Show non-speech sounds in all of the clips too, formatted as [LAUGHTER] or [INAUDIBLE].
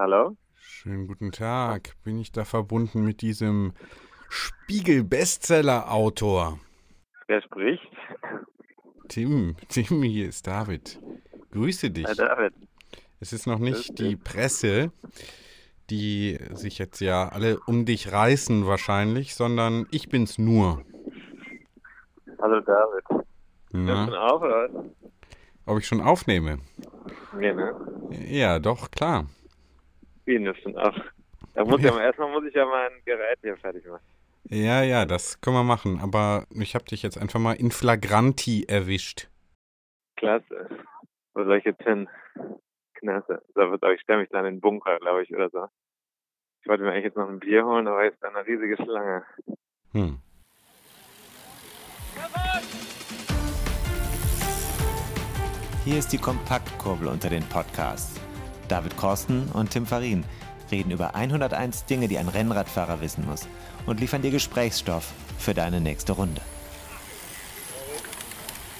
Hallo? Schönen guten Tag. Bin ich da verbunden mit diesem Spiegel-Bestseller-Autor? Wer spricht? Tim, Tim, hier ist David. Grüße dich. Herr David. Es ist noch nicht die. Presse, die sich jetzt ja alle um dich reißen wahrscheinlich, sondern ich bin's nur. Hallo David. Na, du auf ob ich schon aufnehme? Nee, ne? Ja, doch, klar. Nimmst du auf? Da muss ja [LAUGHS] mal, erstmal muss ich ja mein Gerät hier fertig machen. Ja, ja, das können wir machen. Aber ich habe dich jetzt einfach mal in flagranti erwischt. Klasse. Wo soll ich jetzt hin? Knasse. Da wird, ich stelle mich dann in den Bunker, glaube ich, oder so. Ich wollte mir eigentlich jetzt noch ein Bier holen, aber jetzt ist da eine riesige Schlange. Hm. Hier ist die Kompaktkurbel unter den Podcasts. David Korsten und Tim Farin reden über 101 Dinge, die ein Rennradfahrer wissen muss und liefern dir Gesprächsstoff für deine nächste Runde.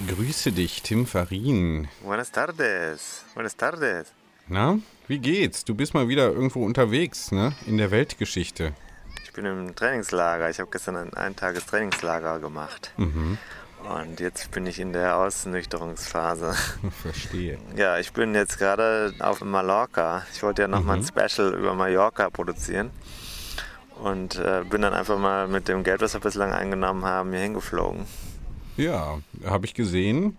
Grüße dich, Tim Farin. Buenas tardes. Buenas tardes. Na, wie geht's? Du bist mal wieder irgendwo unterwegs, ne? In der Weltgeschichte. Ich bin im Trainingslager. Ich habe gestern ein Eintagestrainingslager gemacht. Und jetzt bin ich in der Ausnüchterungsphase. [LAUGHS] Verstehe. Ja, ich bin jetzt gerade auf Mallorca. Ich wollte ja noch mal ein Special über Mallorca produzieren. Und äh, bin dann einfach mal mit dem Geld, was wir bislang eingenommen haben, hier hingeflogen. Ja, habe ich gesehen.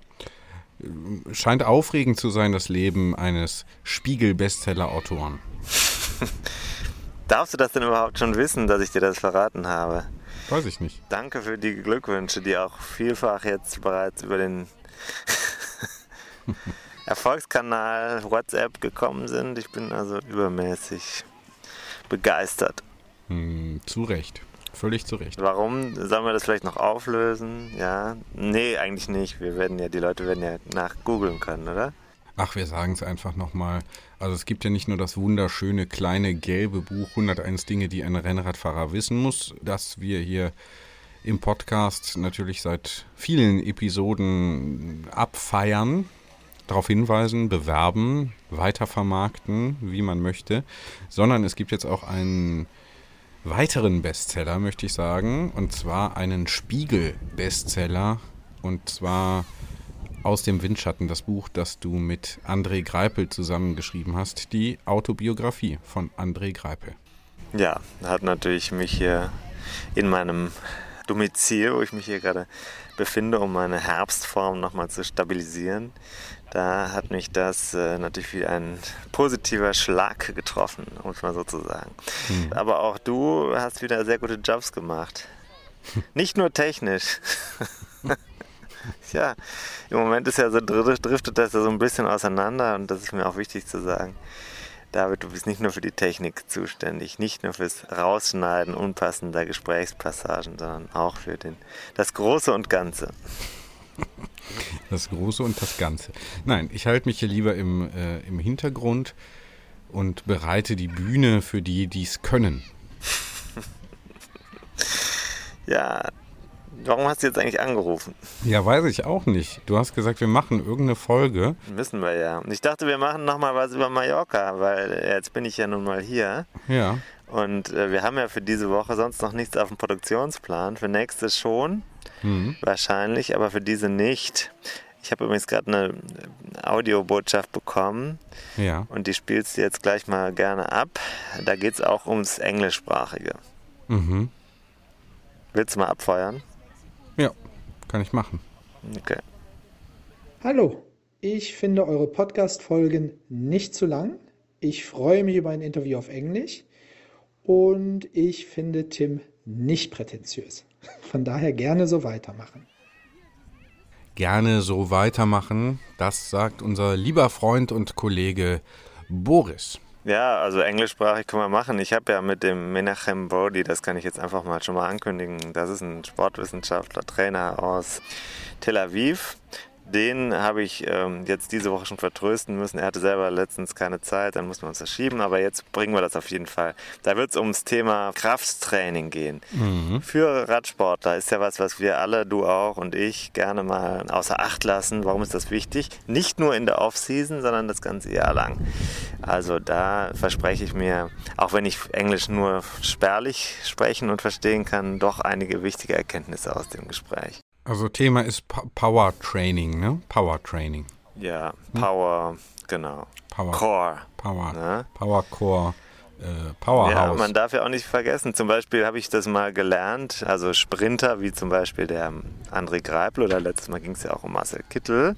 Scheint aufregend zu sein, das Leben eines Spiegel-Bestseller-Autoren. [LAUGHS] Darfst du das denn überhaupt schon wissen, dass ich dir das verraten habe? Weiß ich nicht. Danke für die Glückwünsche, die auch vielfach jetzt bereits über den [LAUGHS] Erfolgskanal WhatsApp gekommen sind. Ich bin also übermäßig begeistert. Hm, zu Recht. Völlig zu Recht. Warum? Sollen wir das vielleicht noch auflösen? Ja? Nee, eigentlich nicht. Wir werden ja, die Leute werden ja nach googeln können, oder? Ach, wir sagen es einfach nochmal. Also es gibt ja nicht nur das wunderschöne kleine gelbe Buch 101 Dinge, die ein Rennradfahrer wissen muss, das wir hier im Podcast natürlich seit vielen Episoden abfeiern, darauf hinweisen, bewerben, weitervermarkten, wie man möchte, sondern es gibt jetzt auch einen weiteren Bestseller, möchte ich sagen, und zwar einen Spiegel-Bestseller und zwar aus dem Windschatten, das Buch, das du mit André Greipel zusammengeschrieben hast, die Autobiografie von André Greipel. Ja, hat natürlich mich hier in meinem Domizil, wo ich mich hier gerade befinde, um meine Herbstform nochmal zu stabilisieren. Da hat mich das äh, natürlich wie ein positiver Schlag getroffen, um es mal so zu sagen. Aber auch du hast wieder sehr gute Jobs gemacht. [LAUGHS] Nicht nur technisch. [LAUGHS] [LAUGHS] ja, im Moment ist ja so dr- driftet das ja so ein bisschen auseinander und das ist mir auch wichtig zu sagen. David, du bist nicht nur für die Technik zuständig, nicht nur fürs Rausschneiden unpassender Gesprächspassagen, sondern auch für den, das Große und Ganze. [LAUGHS] Das Große und das Ganze. Nein, ich halte mich hier lieber im, äh, im Hintergrund und bereite die Bühne für die, die es können. [LAUGHS] Ja, warum hast du jetzt eigentlich angerufen? Ja, weiß ich auch nicht. Du hast gesagt, wir machen irgendeine Folge. Müssen wir ja. Und ich dachte, wir machen nochmal was über Mallorca, weil äh, jetzt bin ich ja nun mal hier. Ja. Und äh, wir haben ja für diese Woche sonst noch nichts auf dem Produktionsplan. Für nächste schon, Mhm. wahrscheinlich, aber für diese nicht. Ich habe übrigens gerade eine Audiobotschaft bekommen Ja. und die spielst du jetzt gleich mal gerne ab. Da geht es auch ums Englischsprachige. Mhm. Willst du mal abfeuern? Kann ich machen. Okay. Hallo, ich finde eure Podcast-Folgen nicht zu lang, Ich freue mich über ein Interview auf Englisch und ich finde Tim nicht prätentiös. [LAUGHS] Von daher gerne so weitermachen. Gerne so weitermachen, das sagt unser lieber Freund und Kollege Boris. Ja, also englischsprachig können wir machen. Ich habe ja mit dem Menachem Brody, das kann ich jetzt einfach mal schon mal ankündigen, das ist ein Sportwissenschaftler, Trainer aus Tel Aviv. Den habe ich ähm, jetzt diese Woche schon vertrösten müssen. Er hatte selber letztens keine Zeit, dann mussten wir uns verschieben, aber jetzt bringen wir das auf jeden Fall. Da wird es ums Thema Krafttraining gehen. Mhm. Für Radsportler ist ja was, was wir alle, du auch und ich, gerne mal außer Acht lassen. Warum ist das wichtig? Nicht nur in der Offseason, sondern das ganze Jahr lang. Also da verspreche ich mir, auch wenn ich Englisch nur spärlich sprechen und verstehen kann, doch einige wichtige Erkenntnisse aus dem Gespräch. Also Thema ist Power Training, ne? Power Training. Ja, Power, hm? genau. Power. Core. Power. Ne? Power Core. Äh, Powerhouse. Ja, man darf ja auch nicht vergessen, zum Beispiel habe ich das mal gelernt, also Sprinter wie zum Beispiel der André Greipel oder letztes Mal ging es ja auch um Marcel Kittel,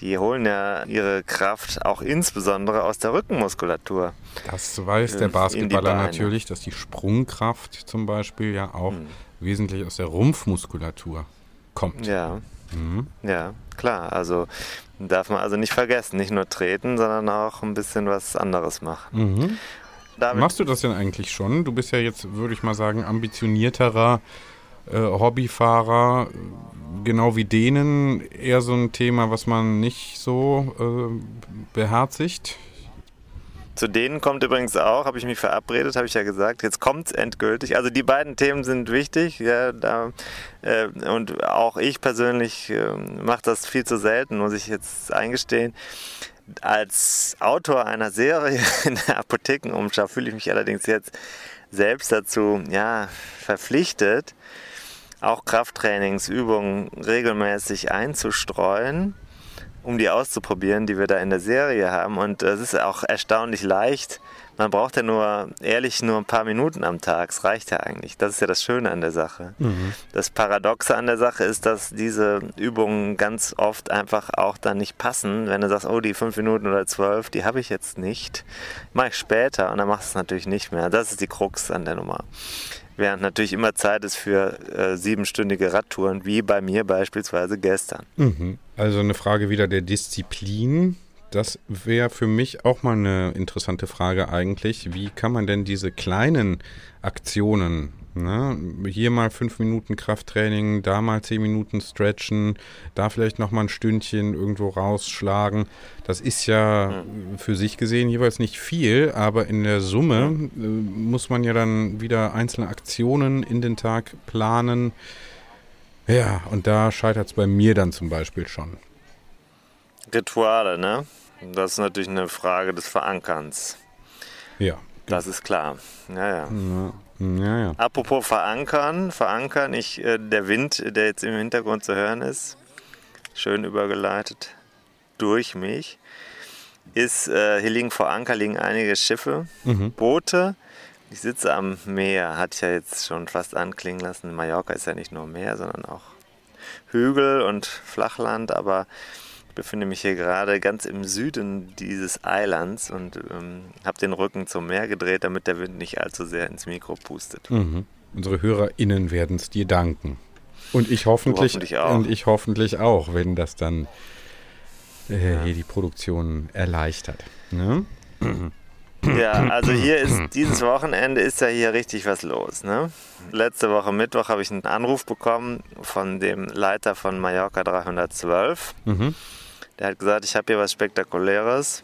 die holen ja ihre Kraft auch insbesondere aus der Rückenmuskulatur. Das weiß der Basketballer natürlich, dass die Sprungkraft zum Beispiel ja auch hm wesentlich aus der Rumpfmuskulatur kommt. Ja. Mhm. Ja, klar. Also darf man also nicht vergessen, nicht nur treten, sondern auch ein bisschen was anderes machen. Mhm. Machst du das denn eigentlich schon? Du bist ja jetzt, würde ich mal sagen, ambitionierterer äh, Hobbyfahrer, genau wie denen, eher so ein Thema, was man nicht so äh, beherzigt zu denen kommt übrigens auch, habe ich mich verabredet, habe ich ja gesagt, jetzt kommt es endgültig. Also die beiden Themen sind wichtig, ja, da, äh, und auch ich persönlich äh, mache das viel zu selten, muss ich jetzt eingestehen. Als Autor einer Serie [LAUGHS] in der Apothekenumschau fühle ich mich allerdings jetzt selbst dazu ja, verpflichtet, auch Krafttrainingsübungen regelmäßig einzustreuen um die auszuprobieren, die wir da in der Serie haben. Und es ist auch erstaunlich leicht. Man braucht ja nur, ehrlich, nur ein paar Minuten am Tag. Es reicht ja eigentlich. Das ist ja das Schöne an der Sache. Mhm. Das Paradoxe an der Sache ist, dass diese Übungen ganz oft einfach auch dann nicht passen. Wenn du sagst, oh, die fünf Minuten oder zwölf, die habe ich jetzt nicht. Mache ich später und dann machst du es natürlich nicht mehr. Das ist die Krux an der Nummer. Während natürlich immer Zeit ist für äh, siebenstündige Radtouren, wie bei mir beispielsweise gestern. Mhm. Also eine Frage wieder der Disziplin. Das wäre für mich auch mal eine interessante Frage eigentlich. Wie kann man denn diese kleinen Aktionen Ne? Hier mal fünf Minuten Krafttraining, da mal zehn Minuten Stretchen, da vielleicht nochmal ein Stündchen irgendwo rausschlagen. Das ist ja für sich gesehen jeweils nicht viel, aber in der Summe äh, muss man ja dann wieder einzelne Aktionen in den Tag planen. Ja, und da scheitert es bei mir dann zum Beispiel schon. Rituale, ne? Das ist natürlich eine Frage des Verankerns. Ja. Das ist klar. Ja, ja. ja. Ja, ja. Apropos verankern, verankern, ich, äh, der Wind, der jetzt im Hintergrund zu hören ist, schön übergeleitet durch mich, ist, äh, hier liegen vor Anker liegen einige Schiffe, mhm. Boote. Ich sitze am Meer, hat ja jetzt schon fast anklingen lassen. Mallorca ist ja nicht nur Meer, sondern auch Hügel und Flachland, aber befinde mich hier gerade ganz im Süden dieses Eilands und ähm, habe den Rücken zum Meer gedreht, damit der Wind nicht allzu sehr ins Mikro pustet. Mhm. Unsere HörerInnen werden es dir danken. Und ich hoffentlich, hoffentlich auch. Und ich hoffentlich auch, wenn das dann äh, ja. hier die Produktion erleichtert. Ne? Ja, also hier ist [CLEARS THROAT] dieses Wochenende ist ja hier richtig was los. Ne? Letzte Woche Mittwoch habe ich einen Anruf bekommen von dem Leiter von Mallorca 312. Mhm. Der hat gesagt, ich habe hier was Spektakuläres.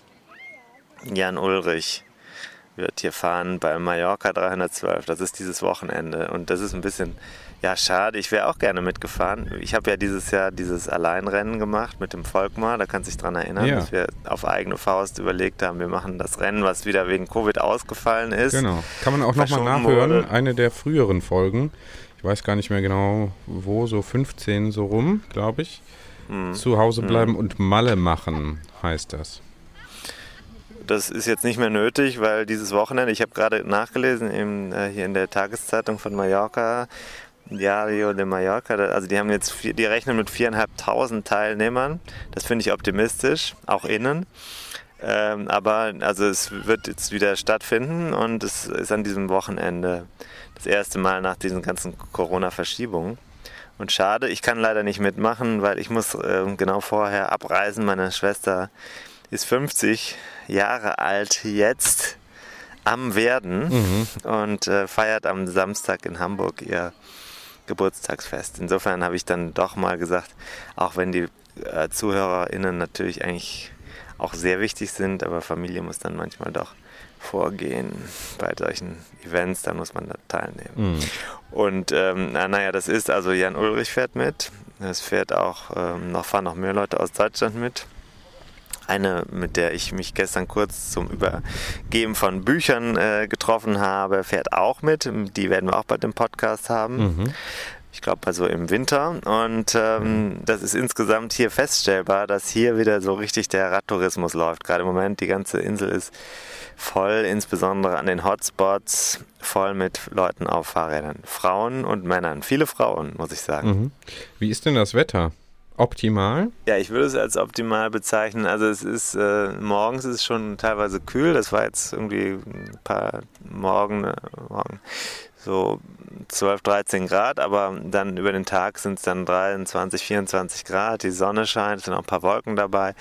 Jan Ulrich wird hier fahren bei Mallorca 312. Das ist dieses Wochenende. Und das ist ein bisschen, ja, schade. Ich wäre auch gerne mitgefahren. Ich habe ja dieses Jahr dieses Alleinrennen gemacht mit dem Volkmar. Da kannst du dich dran erinnern, ja. dass wir auf eigene Faust überlegt haben, wir machen das Rennen, was wieder wegen Covid ausgefallen ist. Genau. Kann man auch nochmal nachhören. Wurde. Eine der früheren Folgen. Ich weiß gar nicht mehr genau, wo, so 15 so rum, glaube ich. Mhm. Zu Hause bleiben mhm. und Malle machen, heißt das. Das ist jetzt nicht mehr nötig, weil dieses Wochenende, ich habe gerade nachgelesen im, äh, hier in der Tageszeitung von Mallorca, Diario de Mallorca, also die haben jetzt, vier, die rechnen mit viereinhalbtausend Teilnehmern. Das finde ich optimistisch, auch innen. Ähm, aber also es wird jetzt wieder stattfinden und es ist an diesem Wochenende das erste Mal nach diesen ganzen Corona-Verschiebungen. Und schade, ich kann leider nicht mitmachen, weil ich muss äh, genau vorher abreisen. Meine Schwester ist 50 Jahre alt jetzt am Werden mhm. und äh, feiert am Samstag in Hamburg ihr Geburtstagsfest. Insofern habe ich dann doch mal gesagt, auch wenn die äh, ZuhörerInnen natürlich eigentlich auch sehr wichtig sind, aber Familie muss dann manchmal doch vorgehen bei solchen Events, dann muss man da teilnehmen. Mhm. Und ähm, naja, das ist also Jan Ulrich fährt mit, es fährt auch ähm, noch fahren noch mehr Leute aus Deutschland mit. Eine, mit der ich mich gestern kurz zum Übergeben von Büchern äh, getroffen habe, fährt auch mit. Die werden wir auch bei dem Podcast haben. Mhm ich glaube also im Winter. Und ähm, das ist insgesamt hier feststellbar, dass hier wieder so richtig der Radtourismus läuft. Gerade im Moment, die ganze Insel ist voll, insbesondere an den Hotspots, voll mit Leuten auf Fahrrädern. Frauen und Männern. Viele Frauen, muss ich sagen. Mhm. Wie ist denn das Wetter? Optimal? Ja, ich würde es als optimal bezeichnen. Also es ist äh, morgens ist es schon teilweise kühl. Das war jetzt irgendwie ein paar Morgen, äh, Morgen so 12, 13 Grad, aber dann über den Tag sind es dann 23, 24 Grad, die Sonne scheint, es sind auch ein paar Wolken dabei.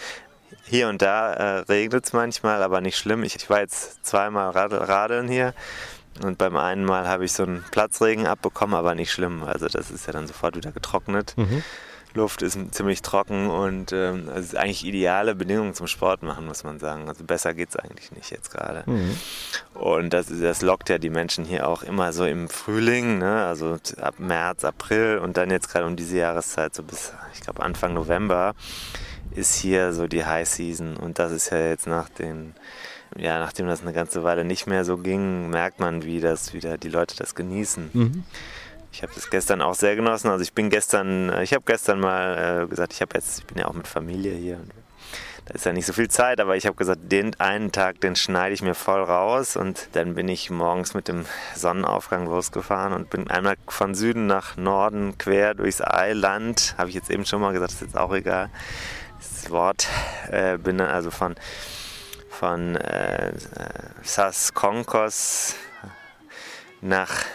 Hier und da äh, regnet es manchmal, aber nicht schlimm. Ich, ich war jetzt zweimal radeln hier und beim einen Mal habe ich so einen Platzregen abbekommen, aber nicht schlimm. Also das ist ja dann sofort wieder getrocknet. Mhm. Luft ist ziemlich trocken und ähm, also ist eigentlich ideale Bedingungen zum Sport machen, muss man sagen. Also besser geht es eigentlich nicht jetzt gerade. Mhm. Und das, das lockt ja die Menschen hier auch immer so im Frühling, ne? also ab März, April und dann jetzt gerade um diese Jahreszeit, so bis, ich glaube, Anfang November ist hier so die High Season und das ist ja jetzt nach den ja, nachdem das eine ganze Weile nicht mehr so ging, merkt man, wie das wieder die Leute das genießen. Mhm. Ich habe das gestern auch sehr genossen. Also ich bin gestern, äh, ich habe gestern mal äh, gesagt, ich habe jetzt, ich bin ja auch mit Familie hier. Da ist ja nicht so viel Zeit, aber ich habe gesagt, den einen Tag, den schneide ich mir voll raus und dann bin ich morgens mit dem Sonnenaufgang losgefahren und bin einmal von Süden nach Norden quer durchs Eiland. Habe ich jetzt eben schon mal gesagt, ist jetzt auch egal. Das Wort äh, bin dann also von von äh, Sas Konkos nach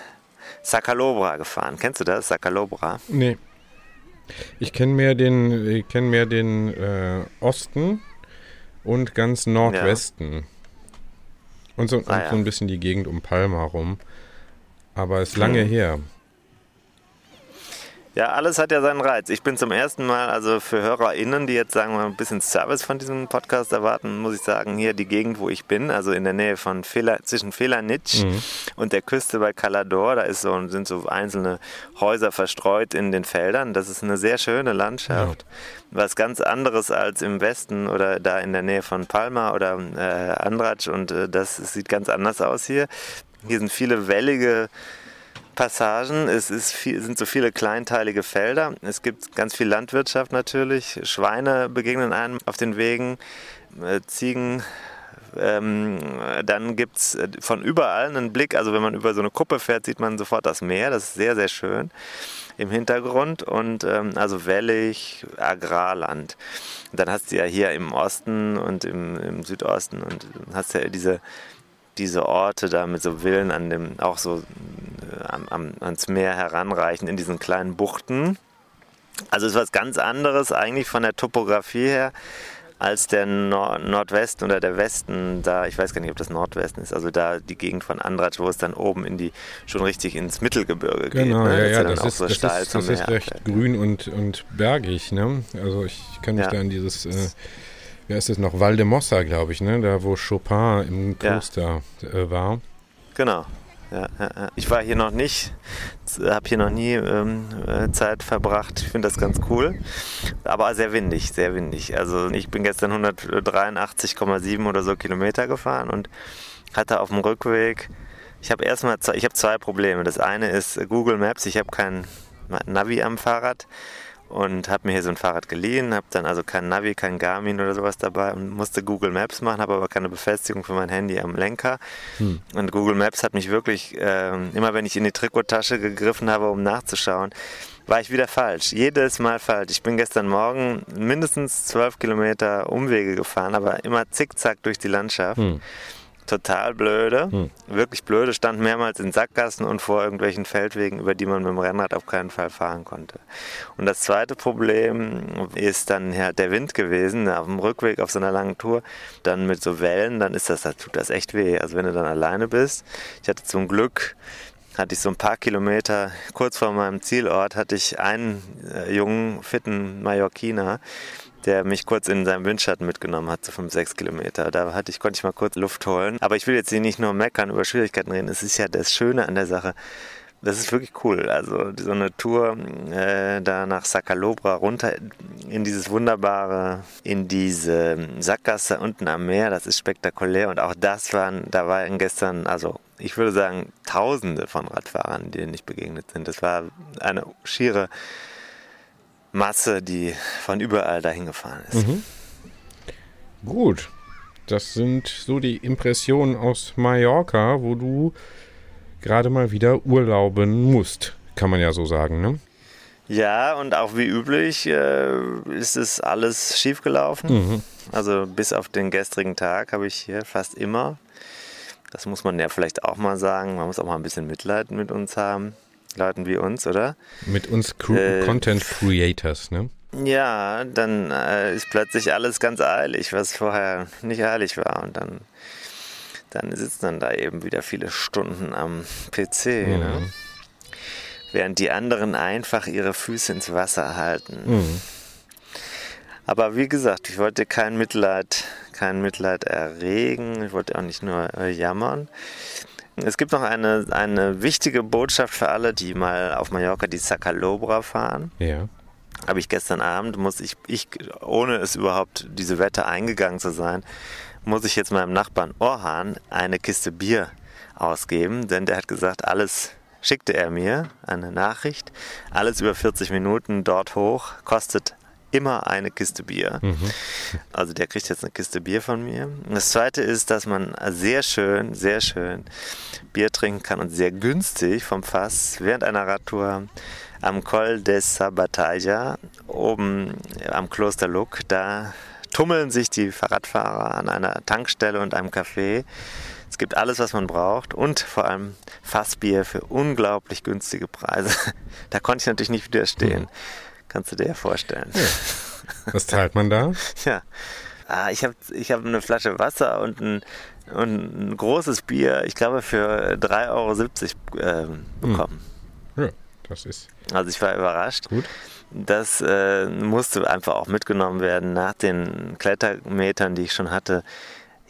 Sakalobra gefahren. Kennst du das, Sakalobra? Nee. Ich kenne mehr den, ich kenn mehr den äh, Osten und ganz Nordwesten. Ja. Und, so, ah, und so ein bisschen die Gegend um Palma rum. Aber ist lange hm. her. Ja, alles hat ja seinen Reiz. Ich bin zum ersten Mal, also für HörerInnen, die jetzt sagen wir ein bisschen Service von diesem Podcast erwarten, muss ich sagen, hier die Gegend, wo ich bin, also in der Nähe von Fela, zwischen Felanitsch mhm. und der Küste bei Calador, da ist so, sind so einzelne Häuser verstreut in den Feldern. Das ist eine sehr schöne Landschaft. Ja. Was ganz anderes als im Westen oder da in der Nähe von Palma oder äh, Andratsch und äh, das sieht ganz anders aus hier. Hier sind viele wellige Passagen. Es viel, sind so viele kleinteilige Felder. Es gibt ganz viel Landwirtschaft natürlich. Schweine begegnen einem auf den Wegen, äh, Ziegen. Ähm, dann gibt es äh, von überall einen Blick. Also wenn man über so eine Kuppe fährt, sieht man sofort das Meer. Das ist sehr, sehr schön im Hintergrund und ähm, also wellig, Agrarland. dann hast du ja hier im Osten und im, im Südosten und hast ja diese diese Orte da mit so Villen an dem, auch so äh, am, am, ans Meer heranreichen in diesen kleinen Buchten. Also ist was ganz anderes eigentlich von der Topografie her als der Nord Nordwesten oder der Westen da, ich weiß gar nicht, ob das Nordwesten ist, also da die Gegend von Andratsch, wo es dann oben in die, schon richtig ins Mittelgebirge genau, geht. Ne? Ja, ja, das, ist, so das, ist, das ist recht grün und, und bergig, ne? Also ich kann mich ja. da an dieses äh, wer ist das noch? Valdemossa, glaube ich, ne? Da, wo Chopin im Kloster ja. äh, war. Genau. Ja, ich war hier noch nicht, habe hier noch nie ähm, äh, Zeit verbracht. Ich finde das ganz cool, aber sehr windig, sehr windig. Also ich bin gestern 183,7 oder so Kilometer gefahren und hatte auf dem Rückweg, ich habe erstmal, ich habe zwei Probleme. Das eine ist Google Maps, ich habe kein Navi am Fahrrad und habe mir hier so ein Fahrrad geliehen, habe dann also kein Navi, kein Garmin oder sowas dabei und musste Google Maps machen, habe aber keine Befestigung für mein Handy am Lenker. Hm. Und Google Maps hat mich wirklich, äh, immer wenn ich in die Trikottasche gegriffen habe, um nachzuschauen, war ich wieder falsch. Jedes Mal falsch. Ich bin gestern Morgen mindestens zwölf Kilometer Umwege gefahren, aber immer zickzack durch die Landschaft. Hm total blöde, hm. wirklich blöde, stand mehrmals in Sackgassen und vor irgendwelchen Feldwegen, über die man mit dem Rennrad auf keinen Fall fahren konnte. Und das zweite Problem ist dann ja der Wind gewesen, auf dem Rückweg auf so einer langen Tour, dann mit so Wellen, dann ist das, da tut das echt weh. Also wenn du dann alleine bist. Ich hatte zum Glück hatte ich so ein paar Kilometer kurz vor meinem Zielort hatte ich einen äh, jungen, fitten Mallorquiner, der mich kurz in seinem Windschatten mitgenommen hat, so 5, 6 Kilometer. Da hatte ich, konnte ich mal kurz Luft holen. Aber ich will jetzt hier nicht nur meckern, über Schwierigkeiten reden. Es ist ja das Schöne an der Sache. Das ist wirklich cool. Also so eine Tour äh, da nach Sakalobra runter in dieses wunderbare, in diese Sackgasse unten am Meer, das ist spektakulär. Und auch das waren, da waren gestern, also ich würde sagen, Tausende von Radfahrern, denen ich begegnet sind. Das war eine schiere Masse, die von überall dahin gefahren ist. Mhm. Gut. Das sind so die Impressionen aus Mallorca, wo du gerade mal wieder urlauben musst, kann man ja so sagen, ne? Ja, und auch wie üblich äh, ist es alles schiefgelaufen. Mhm. Also bis auf den gestrigen Tag habe ich hier fast immer, das muss man ja vielleicht auch mal sagen, man muss auch mal ein bisschen Mitleid mit uns haben, Leuten wie uns, oder? Mit uns äh, Content Creators, ne? Ja, dann äh, ist plötzlich alles ganz eilig, was vorher nicht eilig war. Und dann, dann sitzt man da eben wieder viele Stunden am PC. Mhm. Ne? Während die anderen einfach ihre Füße ins Wasser halten. Mhm. Aber wie gesagt, ich wollte kein Mitleid, kein Mitleid erregen. Ich wollte auch nicht nur äh, jammern. Es gibt noch eine, eine wichtige Botschaft für alle, die mal auf Mallorca die Sacalobra fahren. Ja. Habe ich gestern Abend, muss ich, ich, ohne es überhaupt diese Wette eingegangen zu sein, muss ich jetzt meinem Nachbarn Orhan eine Kiste Bier ausgeben, denn der hat gesagt, alles schickte er mir, eine Nachricht, alles über 40 Minuten dort hoch, kostet immer eine Kiste Bier. Mhm. Also der kriegt jetzt eine Kiste Bier von mir. Das zweite ist, dass man sehr schön, sehr schön Bier trinken kann und sehr günstig vom Fass während einer Radtour am Col de Sabatalla, oben am Kloster Luck. Da tummeln sich die Fahrradfahrer an einer Tankstelle und einem Café. Es gibt alles, was man braucht und vor allem Fassbier für unglaublich günstige Preise. [LAUGHS] Da konnte ich natürlich nicht widerstehen. Mhm. Kannst du dir ja vorstellen. Ja. Was zahlt man da? [LAUGHS] ja. Ah, ich habe ich hab eine Flasche Wasser und ein, und ein großes Bier, ich glaube, für 3,70 Euro äh, bekommen. Ja, das ist. Also ich war überrascht. Gut. Das äh, musste einfach auch mitgenommen werden nach den Klettermetern, die ich schon hatte.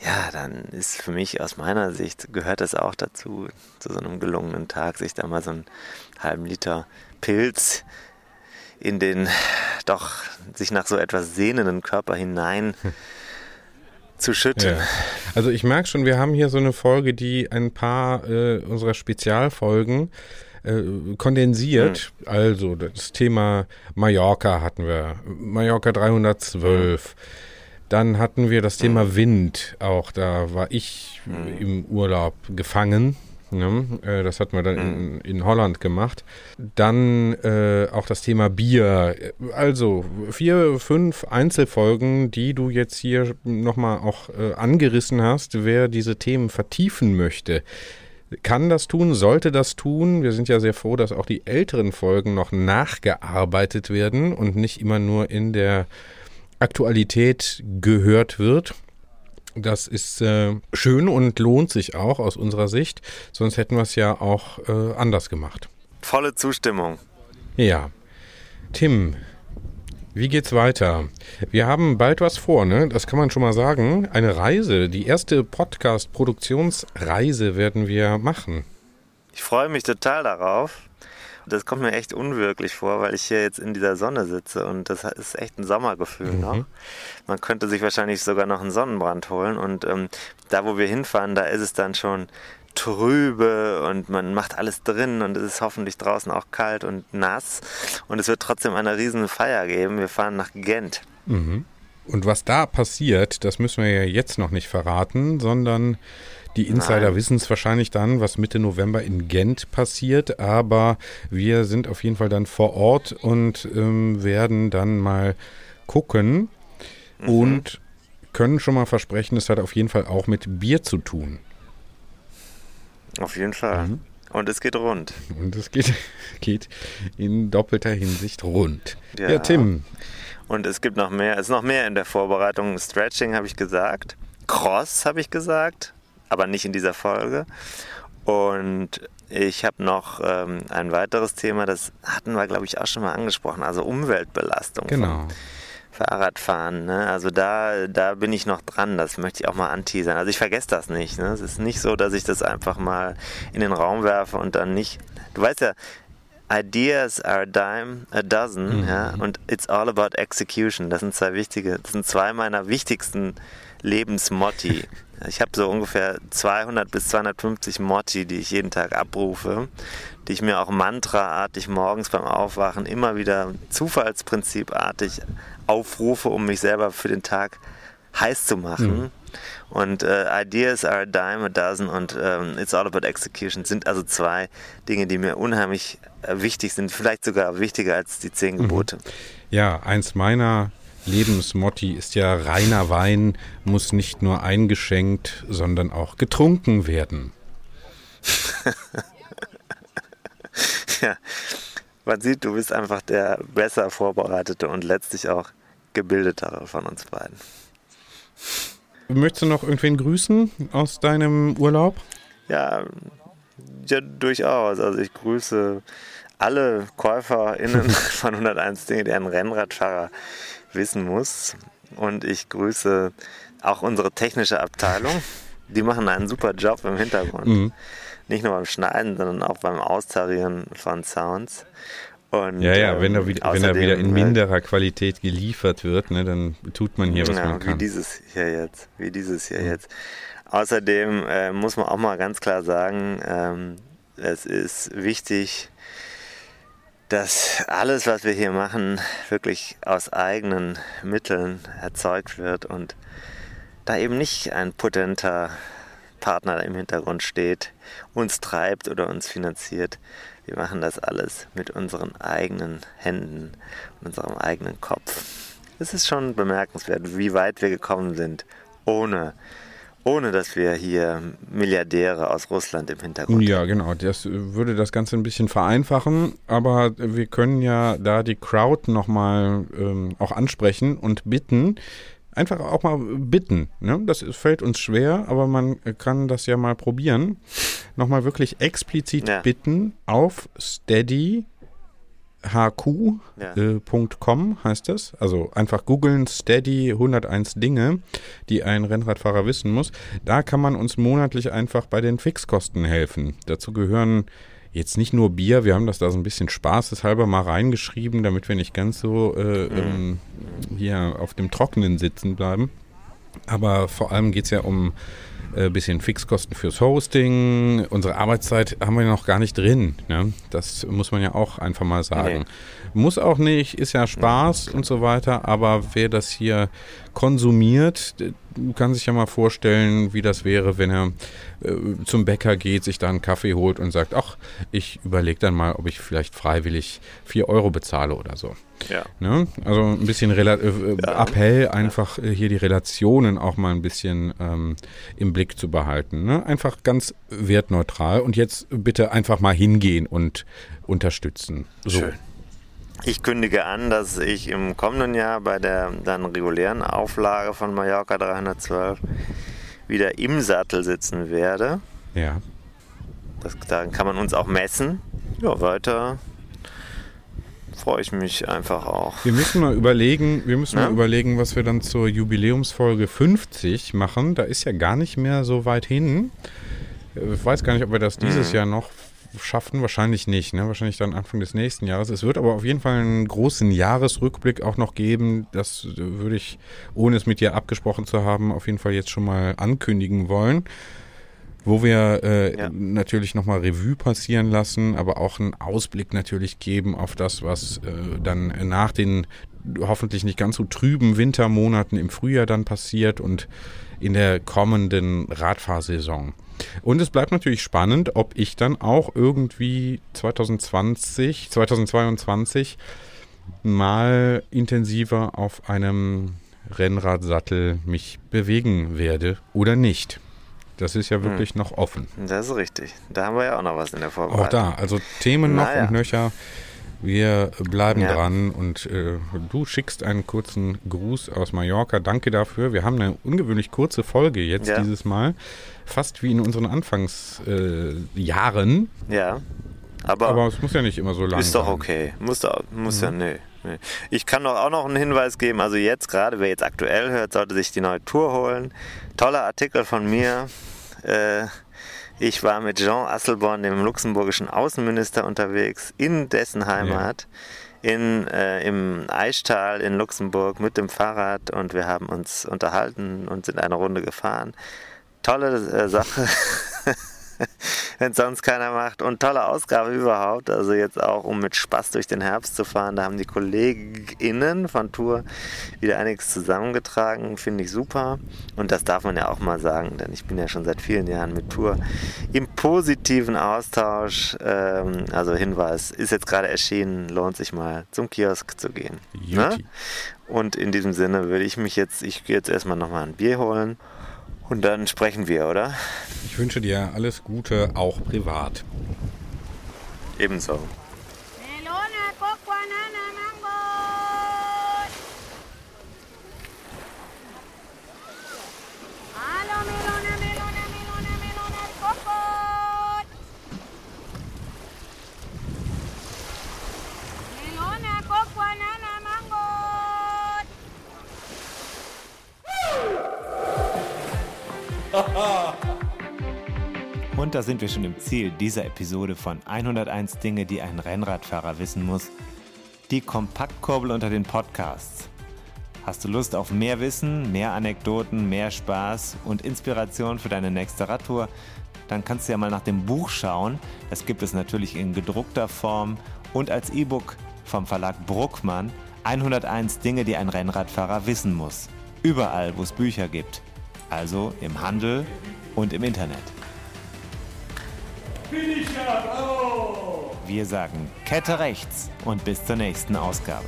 Ja, dann ist für mich aus meiner Sicht gehört das auch dazu, zu so einem gelungenen Tag, sich da mal so einen halben Liter Pilz in den doch sich nach so etwas sehnenden Körper hinein [LAUGHS] zu schütten. Ja. Also ich merke schon, wir haben hier so eine Folge, die ein paar äh, unserer Spezialfolgen äh, kondensiert. Hm. Also das Thema Mallorca hatten wir, Mallorca 312. Hm. Dann hatten wir das Thema hm. Wind auch. Da war ich hm. im Urlaub gefangen Ne? Äh, das hatten wir dann in, mhm. in Holland gemacht. Dann äh, auch das Thema Bier. Also vier, fünf Einzelfolgen, die du jetzt hier nochmal auch äh, angerissen hast. Wer diese Themen vertiefen möchte, kann das tun, sollte das tun. Wir sind ja sehr froh, dass auch die älteren Folgen noch nachgearbeitet werden und nicht immer nur in der Aktualität gehört wird. Das ist äh, schön und lohnt sich auch aus unserer Sicht. Sonst hätten wir es ja auch äh, anders gemacht. Volle Zustimmung. Ja. Tim, wie geht's weiter? Wir haben bald was vor, ne? Das kann man schon mal sagen. Eine Reise, die erste Podcast-Produktionsreise werden wir machen. Ich freue mich total darauf. Das kommt mir echt unwirklich vor, weil ich hier jetzt in dieser Sonne sitze und das ist echt ein Sommergefühl mhm. noch. Man könnte sich wahrscheinlich sogar noch einen Sonnenbrand holen und ähm, da, wo wir hinfahren, da ist es dann schon trübe und man macht alles drin und es ist hoffentlich draußen auch kalt und nass und es wird trotzdem eine riesen Feier geben. Wir fahren nach Gent. Mhm. Und was da passiert, das müssen wir ja jetzt noch nicht verraten, sondern die Insider wissen es wahrscheinlich dann, was Mitte November in Gent passiert, aber wir sind auf jeden Fall dann vor Ort und ähm, werden dann mal gucken mhm. und können schon mal versprechen, es hat auf jeden Fall auch mit Bier zu tun. Auf jeden Fall. Mhm. Und es geht rund. Und es geht, [LAUGHS] geht in doppelter Hinsicht rund. Ja. ja, Tim. Und es gibt noch mehr, es ist noch mehr in der Vorbereitung. Stretching habe ich gesagt. Cross habe ich gesagt aber nicht in dieser Folge. Und ich habe noch ähm, ein weiteres Thema, das hatten wir, glaube ich, auch schon mal angesprochen, also Umweltbelastung. Genau. Fahrradfahren, ne? also da, da bin ich noch dran, das möchte ich auch mal anteasern. Also ich vergesse das nicht. Ne? Es ist nicht so, dass ich das einfach mal in den Raum werfe und dann nicht. Du weißt ja, Ideas are a dime a dozen, mhm. ja, und it's all about execution. Das sind zwei wichtige, das sind zwei meiner wichtigsten Lebensmotti. [LAUGHS] Ich habe so ungefähr 200 bis 250 Motti, die ich jeden Tag abrufe, die ich mir auch mantraartig morgens beim Aufwachen immer wieder zufallsprinzipartig aufrufe, um mich selber für den Tag heiß zu machen. Mhm. Und äh, Ideas are a dime a dozen und ähm, It's all about execution sind also zwei Dinge, die mir unheimlich äh, wichtig sind, vielleicht sogar wichtiger als die zehn mhm. Gebote. Ja, eins meiner Lebensmotti ist ja, reiner Wein muss nicht nur eingeschenkt, sondern auch getrunken werden. [LAUGHS] ja, man sieht, du bist einfach der besser vorbereitete und letztlich auch gebildetere von uns beiden. Möchtest du noch irgendwen grüßen aus deinem Urlaub? Ja, ja durchaus. Also ich grüße alle KäuferInnen [LAUGHS] von 101 Dinge, die einen Rennradfahrer wissen muss. Und ich grüße auch unsere technische Abteilung. Die machen einen super Job im Hintergrund. Mhm. Nicht nur beim Schneiden, sondern auch beim Austarieren von Sounds. Und, ja, ja, wenn er, wieder, wenn er wieder in minderer Qualität geliefert wird, ne, dann tut man hier, was ja, man kann. Wie dieses hier jetzt, wie dieses hier mhm. jetzt. Außerdem äh, muss man auch mal ganz klar sagen, ähm, es ist wichtig, dass alles, was wir hier machen, wirklich aus eigenen Mitteln erzeugt wird und da eben nicht ein potenter Partner im Hintergrund steht, uns treibt oder uns finanziert. Wir machen das alles mit unseren eigenen Händen unserem eigenen Kopf. Es ist schon bemerkenswert, wie weit wir gekommen sind, ohne ohne dass wir hier Milliardäre aus Russland im Hintergrund Ja, genau. Das würde das Ganze ein bisschen vereinfachen, aber wir können ja da die Crowd nochmal ähm, auch ansprechen und bitten, einfach auch mal bitten. Ne? Das fällt uns schwer, aber man kann das ja mal probieren. Nochmal wirklich explizit ja. bitten auf Steady hq.com ja. äh, heißt das. Also einfach googeln Steady 101 Dinge, die ein Rennradfahrer wissen muss. Da kann man uns monatlich einfach bei den Fixkosten helfen. Dazu gehören jetzt nicht nur Bier, wir haben das da so ein bisschen spaßeshalber mal reingeschrieben, damit wir nicht ganz so äh, mhm. ähm, hier auf dem Trockenen sitzen bleiben. Aber vor allem geht es ja um äh, bisschen Fixkosten fürs Hosting. Unsere Arbeitszeit haben wir noch gar nicht drin. Ne? Das muss man ja auch einfach mal sagen. Nee. Muss auch nicht, ist ja Spaß ja, und so weiter, aber wer das hier konsumiert, kann sich ja mal vorstellen, wie das wäre, wenn er äh, zum Bäcker geht, sich da einen Kaffee holt und sagt, ach, ich überlege dann mal, ob ich vielleicht freiwillig 4 Euro bezahle oder so. Ja. Ne? Also ein bisschen Rela äh, ja. Appell, einfach äh, hier die Relationen auch mal ein bisschen ähm, im Blick zu behalten. Ne? Einfach ganz wertneutral und jetzt bitte einfach mal hingehen und unterstützen. So. Schön. Ich kündige an, dass ich im kommenden Jahr bei der dann regulären Auflage von Mallorca 312 wieder im Sattel sitzen werde. Ja. Das, daran kann man uns auch messen. Ja, weiter freue ich mich einfach auch. Wir müssen mal überlegen, wir müssen ja? mal überlegen, was wir dann zur Jubiläumsfolge 50 machen. Da ist ja gar nicht mehr so weit hin. Ich weiß gar nicht, ob wir das dieses mhm. Jahr noch schaffen. Wahrscheinlich nicht, ne? Wahrscheinlich dann Anfang des nächsten Jahres. Es wird aber auf jeden Fall einen großen Jahresrückblick auch noch geben. Das würde ich, ohne es mit dir abgesprochen zu haben, auf jeden Fall jetzt schon mal ankündigen wollen. wo wir äh, ja. natürlich nochmal Revue passieren lassen, aber auch einen Ausblick natürlich geben auf das, was äh, dann nach den hoffentlich nicht ganz so trüben Wintermonaten im Frühjahr dann passiert und in der kommenden Radfahrsaison. Und es bleibt natürlich spannend, ob ich dann auch irgendwie 2020, 2022 mal intensiver auf einem Rennradsattel mich bewegen werde oder nicht. Das ist ja wirklich hm. noch offen. Das ist richtig. Da haben wir ja auch noch was in der Vorbereitung. Auch da, also Themen noch naja. und nöcher. Wir bleiben ja. dran und äh, du schickst einen kurzen Gruß aus Mallorca. Danke dafür. Wir haben eine ungewöhnlich kurze Folge jetzt ja. dieses Mal. Fast wie in unseren Anfangsjahren. Äh, ja. Aber, aber es muss ja nicht immer so lang sein. Ist doch okay. Muss, doch, muss mhm. ja, nee. Ich kann doch auch noch einen Hinweis geben. Also jetzt gerade, wer jetzt aktuell hört, sollte sich die neue Tour holen. Toller Artikel von mir. Äh, ich war mit Jean Asselborn, dem luxemburgischen Außenminister, unterwegs in dessen Heimat. Ja. In, äh, im Eichtal in Luxemburg mit dem Fahrrad und wir haben uns unterhalten und sind eine Runde gefahren. Tolle äh, Sache. [LAUGHS] [LAUGHS] wenn es sonst keiner macht. Und tolle Ausgabe überhaupt. Also jetzt auch, um mit Spaß durch den Herbst zu fahren. Da haben die KollegInnen von Tour wieder einiges zusammengetragen. Finde ich super. Und das darf man ja auch mal sagen, denn ich bin ja schon seit vielen Jahren mit Tour im positiven Austausch. Ähm, also Hinweis, ist jetzt gerade erschienen, lohnt sich mal zum Kiosk zu gehen. Ne? Und in diesem Sinne würde ich mich jetzt, ich gehe jetzt erstmal nochmal ein Bier holen. Und dann sprechen wir, oder? Ich wünsche dir alles Gute, auch privat. Ebenso. Und da sind wir schon im Ziel dieser Episode von 101 Dinge, die ein Rennradfahrer wissen muss. Die Kompaktkurbel unter den Podcasts. Hast du Lust auf mehr Wissen, mehr Anekdoten, mehr Spaß und Inspiration für deine nächste Radtour? Dann kannst du ja mal nach dem Buch schauen. Das gibt es natürlich in gedruckter Form und als E-Book vom Verlag Bruckmann. 101 Dinge, die ein Rennradfahrer wissen muss. Überall, wo es Bücher gibt also im Handel und im Internet. Wir sagen Kette rechts und bis zur nächsten Ausgabe.